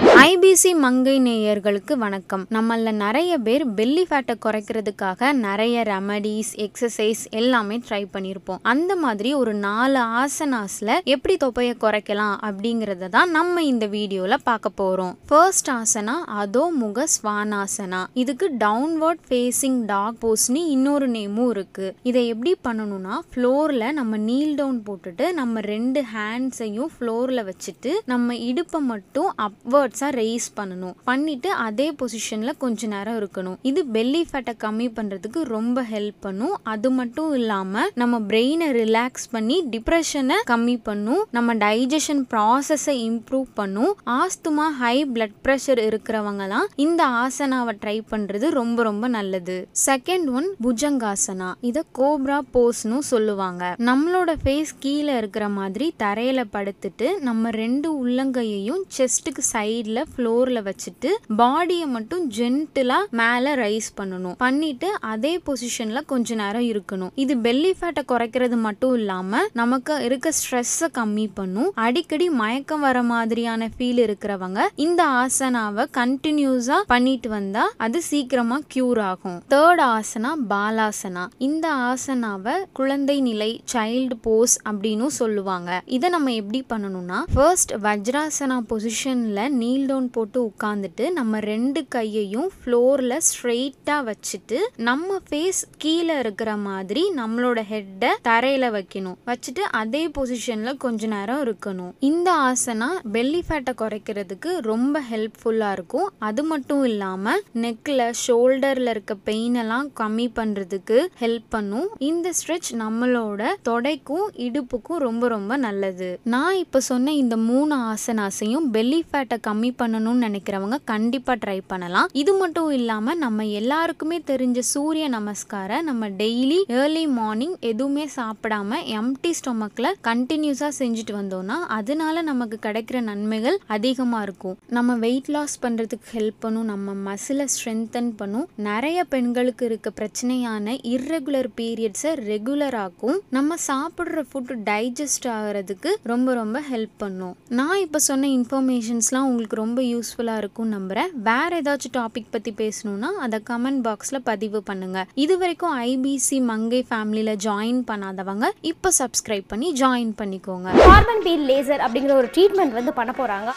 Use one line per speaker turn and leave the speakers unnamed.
IBC மங்கை நேயர்களுக்கு வணக்கம். நம்மள நிறைய பேர் பெல்லி ஃபேட்டை குறைக்கிறதுக்காக நிறைய ரெமடிஸ் எக்ஸசைஸ் எல்லாமே ட்ரை பண்ணியிருப்போம் அந்த மாதிரி ஒரு நாலு ஆசனாஸ்ல எப்படி தொப்பையை குறைக்கலாம் அப்படிங்கறத தான் நம்ம இந்த வீடியோல பார்க்க போறோம். ஃபர்ஸ்ட் ஆசனா அதோ முக ஸ்வானாசனா. இதுக்கு டவுன்வர்ட் ஃபேசிங் டாக் போஸ்னு இன்னொரு நேமும் இருக்கு. இதை எப்படி பண்ணணும்னா ஃப்ளோர்ல நம்ம நீல் டவுன் போட்டுட்டு நம்ம ரெண்டு ஹேண்ட்ஸையும் ஃப்ளோர்ல வச்சுட்டு நம்ம இடுப்பை மட்டும் அப்வர்ட்ஸா ரைஸ் பண்ணணும். பண்ணிட்டு அதே பொசிஷனில் கொஞ்ச நேரம் இருக்கணும். இது பெல்லி ஃபேட்டை கம்மி பண்ணுறதுக்கு ரொம்ப ஹெல்ப் பண்ணும். அது மட்டும் இல்லாமல் நம்ம பிரெயினை ரிலாக்ஸ் பண்ணி டிப்ரெஷனை கம்மி பண்ணும். நம்ம டைஜஷன் ப்ராசஸை இம்ப்ரூவ் பண்ணும். ஆஸ்துமா ஹை பிளட் ப்ரெஷர் இருக்கிறவங்கலாம் இந்த ஆசனாவை ட்ரை பண்ணுறது ரொம்ப ரொம்ப நல்லது. Second one bhujangasana. இதை கோப்ரா போஸ்னு சொல்லுவாங்க. நம்மளோட ஃபேஸ் கீழே இருக்கிற மாதிரி தரையில படுத்துட்டு நம்ம ரெண்டு உள்ளங்கையையும் செஸ்ட்டுக்கு சைடில் ஃப்ளோரில் வச்சுட்டு பாடியை மட்டும் ஜென்டிலாக மேலே ரைஸ் பண்ணணும். பண்ணிட்டு அதே பொசிஷனில் கொஞ்ச நேரம் இருக்கணும். இது பெல்லி ஃபேட்டை குறைக்கிறது மட்டும் இல்லாமல் நமக்கு இருக்க ஸ்ட்ரெஸ்ஸை கம்மி பண்ணும். அடிக்கடி மயக்கம் வர மாதிரியான ஃபீல் இருக்கிறவங்க இந்த ஆசனாவை கண்டினியூஸாக பண்ணிட்டு வந்தால் அது சீக்கிரமாக க்யூர் ஆகும். தேர்ட் ஆசனா பாலாசனா. இந்த ஆசனாவை குழந்தை நிலை சைல்டு போஸ் அப்படின்னு சொல்லுவாங்க. இதை நம்ம எப்படி பண்ணணும்னா ஃபர்ஸ்ட் வஜ்ராசனா பொசிஷன்ல நீல் டவுன் போட்டு உட்காந்துட்டு நம்ம ரெண்டு கையையும் ஃப்ளோரில் ஸ்ட்ரெயிட்டாக வச்சுட்டு நம்ம ஃபேஸ் கீழே இருக்கிற மாதிரி நம்மளோட ஹெட்டை தரையில் வைக்கணும். வச்சுட்டு அதே பொசிஷனில் கொஞ்ச நேரம் இருக்கணும். இந்த ஆசனா பெல்லி ஃபேட்டை குறைக்கிறதுக்கு ரொம்ப ஹெல்ப்ஃபுல்லாக இருக்கும். அது மட்டும் இல்லாமல் நெக்கில் ஷோல்டரில் இருக்க பெயின் எல்லாம் கம்மி பண்ணுறதுக்கு ஹெல்ப் பண்ணும். இந்த ஸ்ட்ரெச் நம்மளோட தொடைக்கும் இடுப்புக்கும் ரொம்ப ரொம்ப நல்லது. நான் இப்போ சொன்ன இந்த மூணு ஆசனாஸையும் பெல்லி ஃபேட்டை கம்மி பண்ணணும்னு நினைக்கிறவங்க கண்டிப்பாக ட்ரை பண்ணலாம். இது மட்டும் இல்லாமல் நம்ம எல்லாருக்குமே தெரிஞ்ச சூரிய நமஸ்காரம் நம்ம டெய்லி ஏர்லி மார்னிங் எதுவுமே சாப்பிடாம எம்டி ஸ்டொமக்கில் கண்டினியூஸாக செஞ்சுட்டு வந்தோம்னா அதனால நமக்கு கிடைக்கிற நன்மைகள் அதிகமாக இருக்கும். நம்ம வெயிட் லாஸ் பண்ணுறதுக்கு ஹெல்ப் பண்ணும் நம்ம மசிலை ஸ்ட்ரென்தன் பண்ணும். நிறைய பெண்களுக்கு இருக்க பிரச்சனையான இர்ரெகுலர் பீரியட்ஸை ரெகுலர் ஆக்கும். நம்ம சாப்பிட்ற ஃபுட் டைஜஸ்ட் ஆகிறதுக்கு ரொம்ப ரொம்ப ஹெல்ப் பண்ணும். நான் இப்போ சொன்ன இன்ஃபர்மேஷன்ஸ்லாம் உங்களுக்கு ரொம்ப யூஸ்ஃபுல்லாக இருக்கும்னு நம்புகிறேன் வேற ஏதாச்சும் டாபிக் பற்றி பேசணும்னா அதை கமெண்ட் பாக்ஸில் பதிவு பண்ணுங்க. இது வரைக்கும் ஐபிசி மங்கை ஃபேமிலியில் ஜாயின் பண்ணாதவங்க இப்போ சப்ஸ்கிரைப் பண்ணி ஜாயின் பண்ணிக்கோங்க.
கார்பன் பீல் லேசர் அப்படிங்கிற ஒரு ட்ரீட்மெண்ட் வந்து பண்ண போகிறாங்க